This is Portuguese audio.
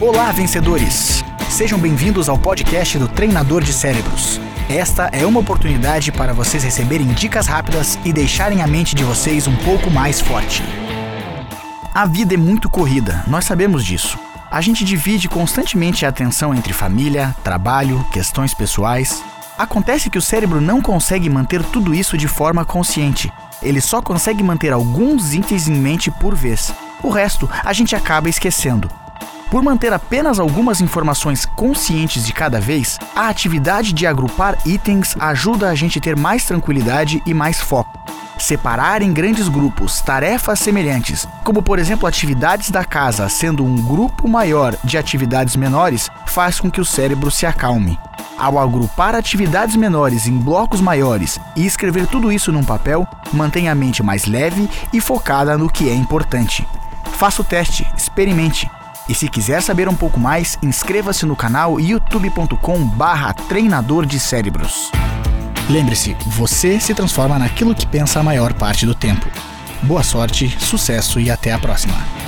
Olá, vencedores! Sejam bem-vindos ao podcast do Treinador de Cérebros. Esta é uma oportunidade para vocês receberem dicas rápidas e deixarem a mente de vocês um pouco mais forte. A vida é muito corrida, nós sabemos disso. A gente divide constantemente a atenção entre família, trabalho, questões pessoais. Acontece que o cérebro não consegue manter tudo isso de forma consciente. Ele só consegue manter alguns itens em mente por vez. O resto a gente acaba esquecendo. Por manter apenas algumas informações conscientes de cada vez, a atividade de agrupar itens ajuda a gente a ter mais tranquilidade e mais foco. Separar em grandes grupos tarefas semelhantes, como por exemplo atividades da casa, sendo um grupo maior de atividades menores, faz com que o cérebro se acalme. Ao agrupar atividades menores em blocos maiores e escrever tudo isso num papel, mantém a mente mais leve e focada no que é importante. Faça o teste, experimente. E se quiser saber um pouco mais, inscreva-se no canal youtube.com/barra treinador de cérebros. Lembre-se, você se transforma naquilo que pensa a maior parte do tempo. Boa sorte, sucesso e até a próxima!